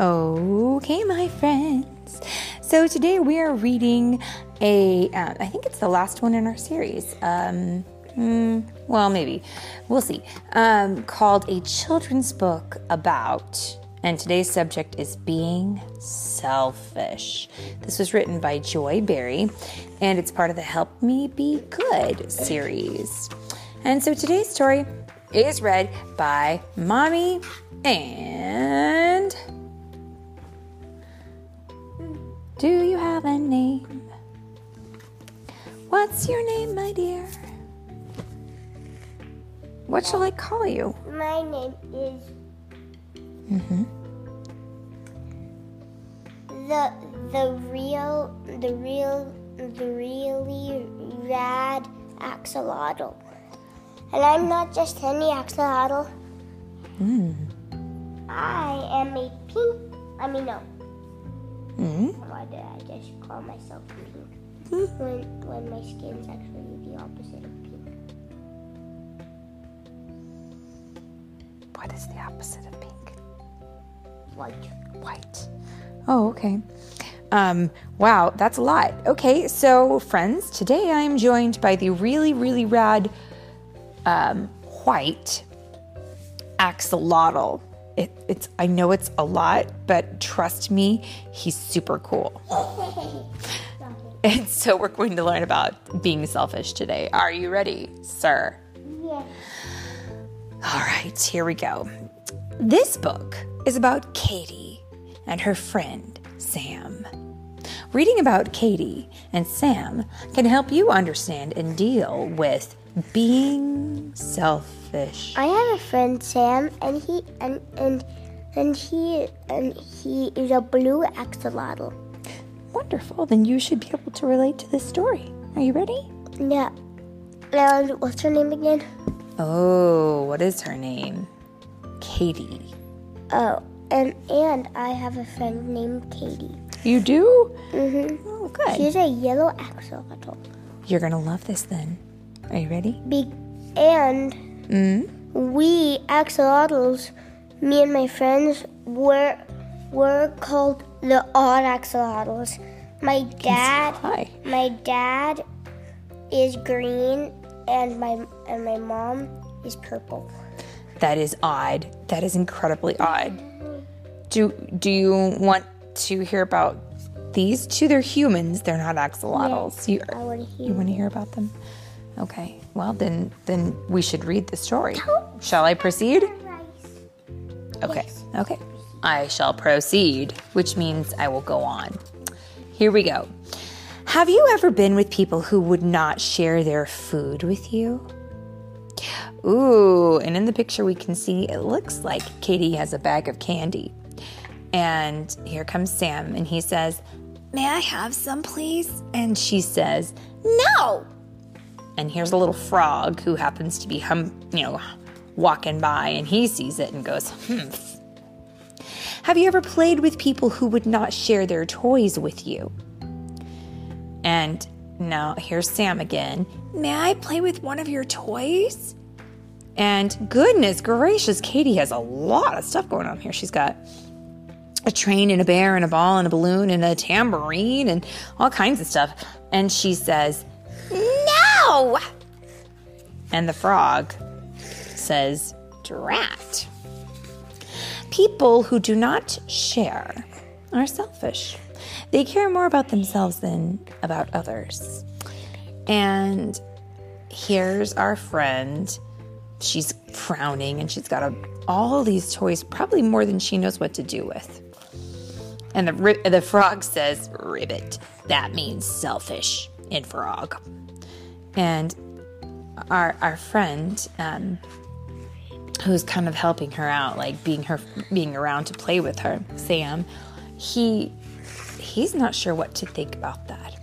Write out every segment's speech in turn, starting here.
Okay, my friends. So today we are reading a. Uh, I think it's the last one in our series. Um, hmm, well, maybe. We'll see. Um, called A Children's Book About. And today's subject is being selfish. This was written by Joy Berry, and it's part of the Help Me Be Good series. And so today's story is read by Mommy and. Do you have a name? What's your name, my dear? What shall I call you? My name is Mm-hmm. the the real the real the really rad axolotl. And I'm not just any axolotl. Mm. I am a pink. I mean no. Mm. Why did I just call myself pink? When when my skin's actually the opposite of pink. What is the opposite of pink? White. White. Oh, okay. Um, wow, that's a lot. Okay, so friends, today I am joined by the really, really rad um, white axolotl. It, it's I know it's a lot, but trust me, he's super cool. And so we're going to learn about being selfish today. Are you ready, sir? yeah. All right, here we go. This book is about Katie and her friend, Sam. Reading about Katie and Sam can help you understand and deal with being selfish. I have a friend Sam, and he and and and he and he is a blue axolotl. Wonderful, then you should be able to relate to this story. Are you ready? Yeah. And what's her name again? Oh, what is her name? Katie. Oh, and and I have a friend named Katie. You do? Mhm. Oh, good. She's a yellow axolotl. You're going to love this then. Are you ready? Be- and Mm. we axolotls, me and my friends, were were called the odd axolotls. My dad, Hi. my dad is green, and my and my mom is purple. That is odd. That is incredibly odd. Do do you want to hear about these two? They're humans. They're not axolotls. You want to you want to hear about them? Okay. Well, then then we should read the story. Shall I proceed? Okay. Okay. I shall proceed, which means I will go on. Here we go. Have you ever been with people who would not share their food with you? Ooh, and in the picture we can see it looks like Katie has a bag of candy. And here comes Sam and he says, May I have some, please? And she says, No. And here's a little frog who happens to be hum, you know, walking by and he sees it and goes, Hmm. Have you ever played with people who would not share their toys with you? And now here's Sam again. May I play with one of your toys? And goodness gracious, Katie has a lot of stuff going on here. She's got a train and a bear and a ball and a balloon and a tambourine and all kinds of stuff. And she says, No! And the frog says, Drat. People who do not share are selfish. They care more about themselves than about others. And here's our friend. She's frowning and she's got a, all these toys, probably more than she knows what to do with. And the, the frog says, Ribbit. That means selfish in frog. And our, our friend, um, who's kind of helping her out, like being her, being around to play with her, Sam, he, he's not sure what to think about that.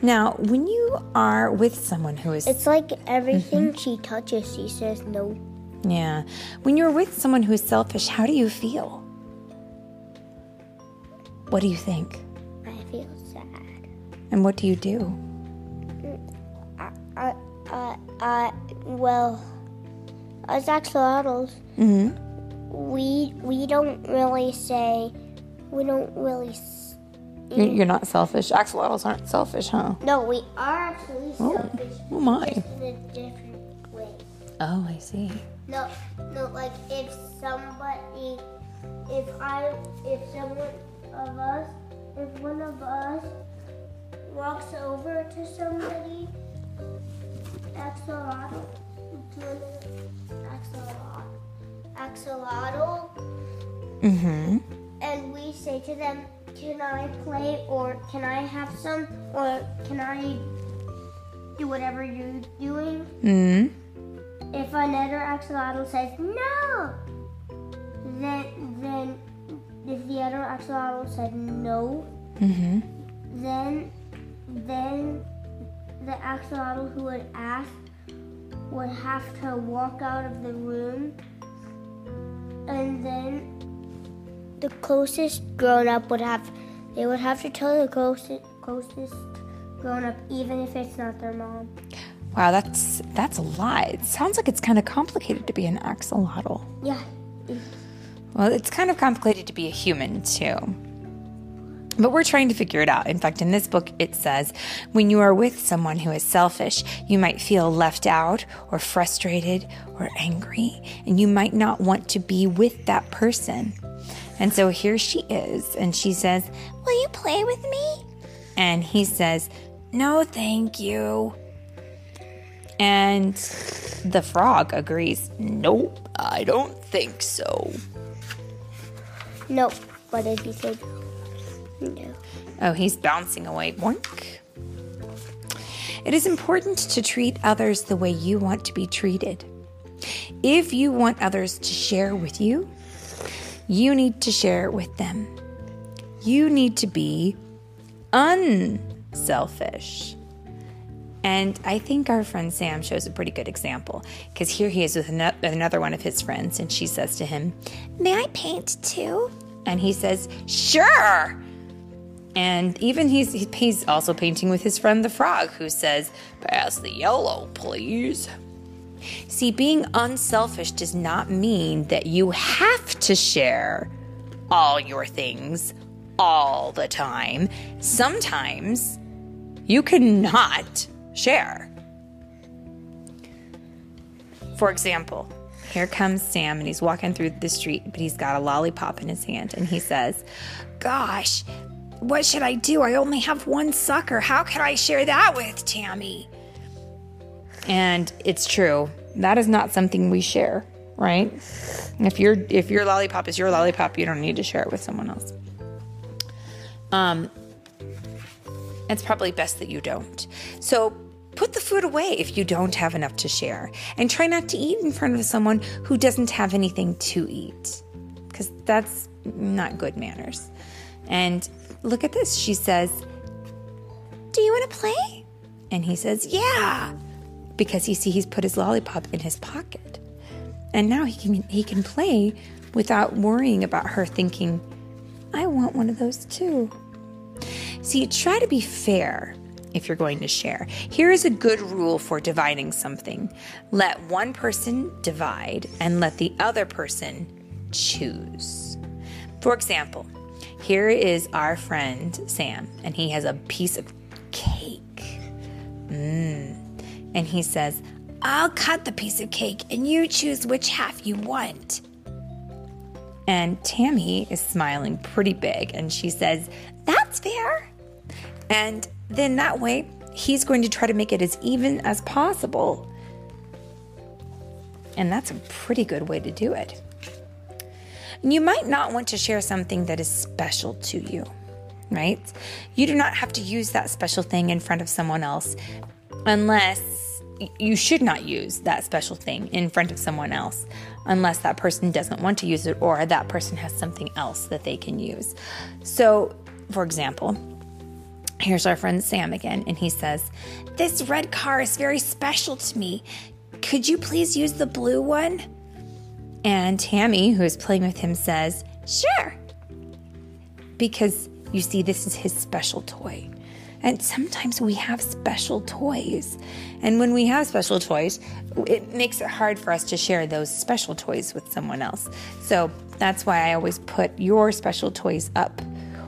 Now, when you are with someone who is It's like everything she touches, she says no. Yeah. When you're with someone who is selfish, how do you feel? What do you think? I feel sad. And what do you do? I, I, I, well, as axolotls, hmm we we don't really say we don't really. You're not selfish. Axolotls aren't selfish, huh? No, we are actually selfish. Oh my. in a different way. Oh, I see. No, no, like if somebody, if I, if someone of us, if one of us walks over to somebody, axolotl, axolotl, axolotl, Mm-hmm. and we say to them, "Can I play?" or "Can I have some?" or "Can I do whatever you're doing?" Mm-hmm. If another axolotl says no, then then if the other axolotl said no, Mm-hmm. then then the axolotl who had asked would have to walk out of the room, and then the closest grown up would have they would have to tell the closest closest grown up even if it's not their mom. Wow, that's that's a lot. It sounds like it's kind of complicated to be an axolotl. Yeah. Well, it's kind of complicated to be a human too. But we're trying to figure it out. In fact, in this book, it says when you are with someone who is selfish, you might feel left out or frustrated or angry, and you might not want to be with that person. And so here she is, and she says, Will you play with me? And he says, No, thank you. And the frog agrees, Nope, I don't think so. Nope. What did he say? No. Oh, he's bouncing away. Boink. It is important to treat others the way you want to be treated. If you want others to share with you, you need to share with them. You need to be unselfish. And I think our friend Sam shows a pretty good example because here he is with another one of his friends, and she says to him, May I paint too? And he says, Sure. And even he's he's also painting with his friend the frog, who says, "Pass the yellow, please." See, being unselfish does not mean that you have to share all your things all the time. Sometimes you cannot share. For example, here comes Sam and he's walking through the street, but he's got a lollipop in his hand and he says, Gosh, what should I do? I only have one sucker. How can I share that with Tammy? And it's true. That is not something we share, right? If your if your lollipop is your lollipop, you don't need to share it with someone else. Um it's probably best that you don't. So put the food away if you don't have enough to share and try not to eat in front of someone who doesn't have anything to eat cuz that's not good manners. And look at this. She says, Do you want to play? And he says, Yeah. Because you see, he's put his lollipop in his pocket. And now he can he can play without worrying about her thinking, I want one of those too. See, try to be fair if you're going to share. Here is a good rule for dividing something. Let one person divide and let the other person choose. For example, here is our friend Sam, and he has a piece of cake. Mmm. And he says, I'll cut the piece of cake and you choose which half you want. And Tammy is smiling pretty big and she says, That's fair. And then that way, he's going to try to make it as even as possible. And that's a pretty good way to do it. You might not want to share something that is special to you, right? You do not have to use that special thing in front of someone else unless you should not use that special thing in front of someone else unless that person doesn't want to use it or that person has something else that they can use. So, for example, here's our friend Sam again, and he says, This red car is very special to me. Could you please use the blue one? And Tammy, who is playing with him, says, Sure. Because you see, this is his special toy. And sometimes we have special toys. And when we have special toys, it makes it hard for us to share those special toys with someone else. So that's why I always put your special toys up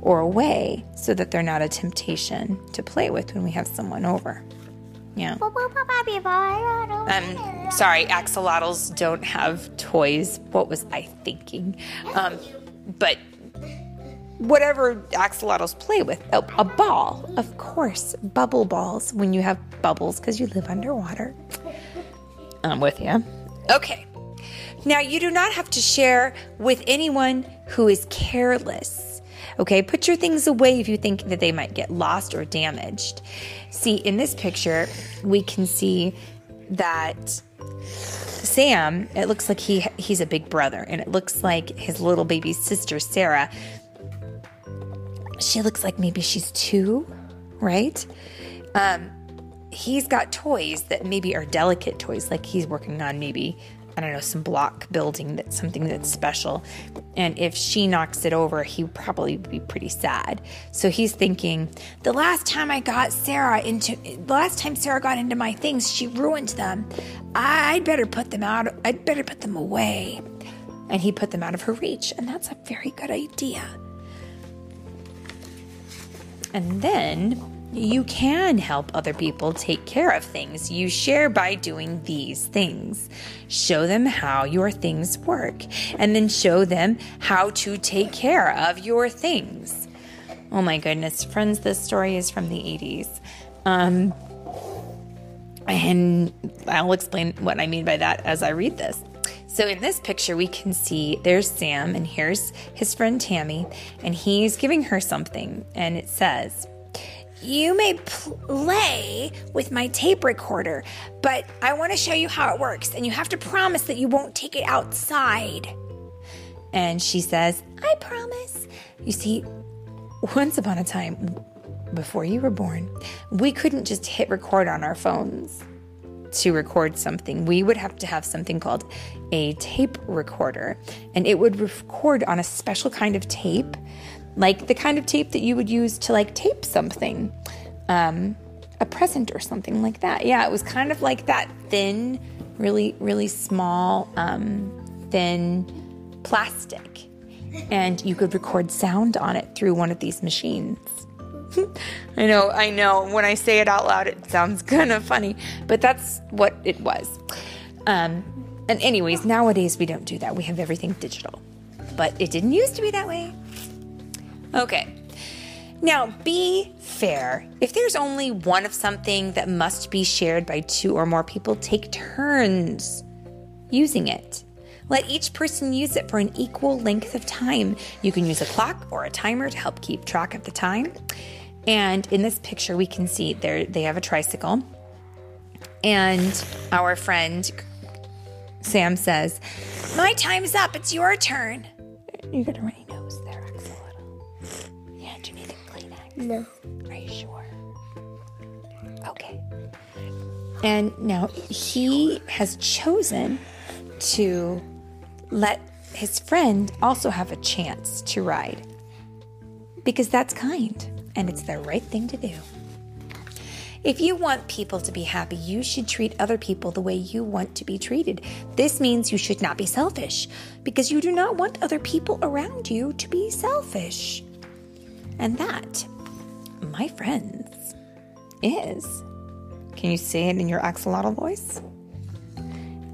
or away so that they're not a temptation to play with when we have someone over. Yeah. Um, sorry, axolotls don't have toys. What was I thinking? Um, but whatever axolotls play with, a, a ball, of course, bubble balls when you have bubbles because you live underwater. I'm with you. Okay. Now, you do not have to share with anyone who is careless. Okay, put your things away if you think that they might get lost or damaged. See, in this picture, we can see that Sam, it looks like he he's a big brother, and it looks like his little baby sister Sarah. She looks like maybe she's two, right? Um, he's got toys that maybe are delicate toys, like he's working on maybe I don't know, some block building that's something that's special. And if she knocks it over, he probably would probably be pretty sad. So he's thinking, the last time I got Sarah into, the last time Sarah got into my things, she ruined them. I'd better put them out, I'd better put them away. And he put them out of her reach. And that's a very good idea. And then you can help other people take care of things. You share by doing these things. Show them how your things work, and then show them how to take care of your things. Oh my goodness, friends, this story is from the 80s. Um, and I'll explain what I mean by that as I read this. So in this picture, we can see there's Sam, and here's his friend Tammy, and he's giving her something, and it says, you may play with my tape recorder, but I want to show you how it works, and you have to promise that you won't take it outside. And she says, I promise. You see, once upon a time, before you were born, we couldn't just hit record on our phones to record something. We would have to have something called a tape recorder, and it would record on a special kind of tape like the kind of tape that you would use to like tape something, um, a present or something like that. Yeah, it was kind of like that thin, really, really small, um, thin plastic. And you could record sound on it through one of these machines. I know, I know. When I say it out loud, it sounds kind of funny, but that's what it was. Um, and, anyways, nowadays we don't do that. We have everything digital. But it didn't used to be that way. Okay. Now, be fair. If there's only one of something that must be shared by two or more people, take turns using it. Let each person use it for an equal length of time. You can use a clock or a timer to help keep track of the time. And in this picture, we can see there they have a tricycle. And our friend Sam says, My time's up. It's your turn. You got No. Are you sure? Okay. And now he has chosen to let his friend also have a chance to ride because that's kind and it's the right thing to do. If you want people to be happy, you should treat other people the way you want to be treated. This means you should not be selfish because you do not want other people around you to be selfish. And that my friends is. Can you say it in your axolotl voice?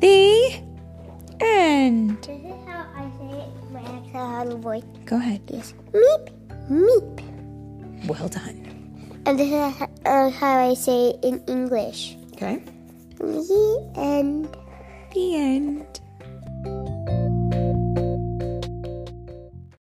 The end. This is how I say it in my axolotl voice. Go ahead. Yes. Meep, meep. Well done. And this is uh, how I say it in English. Okay. The end. The end.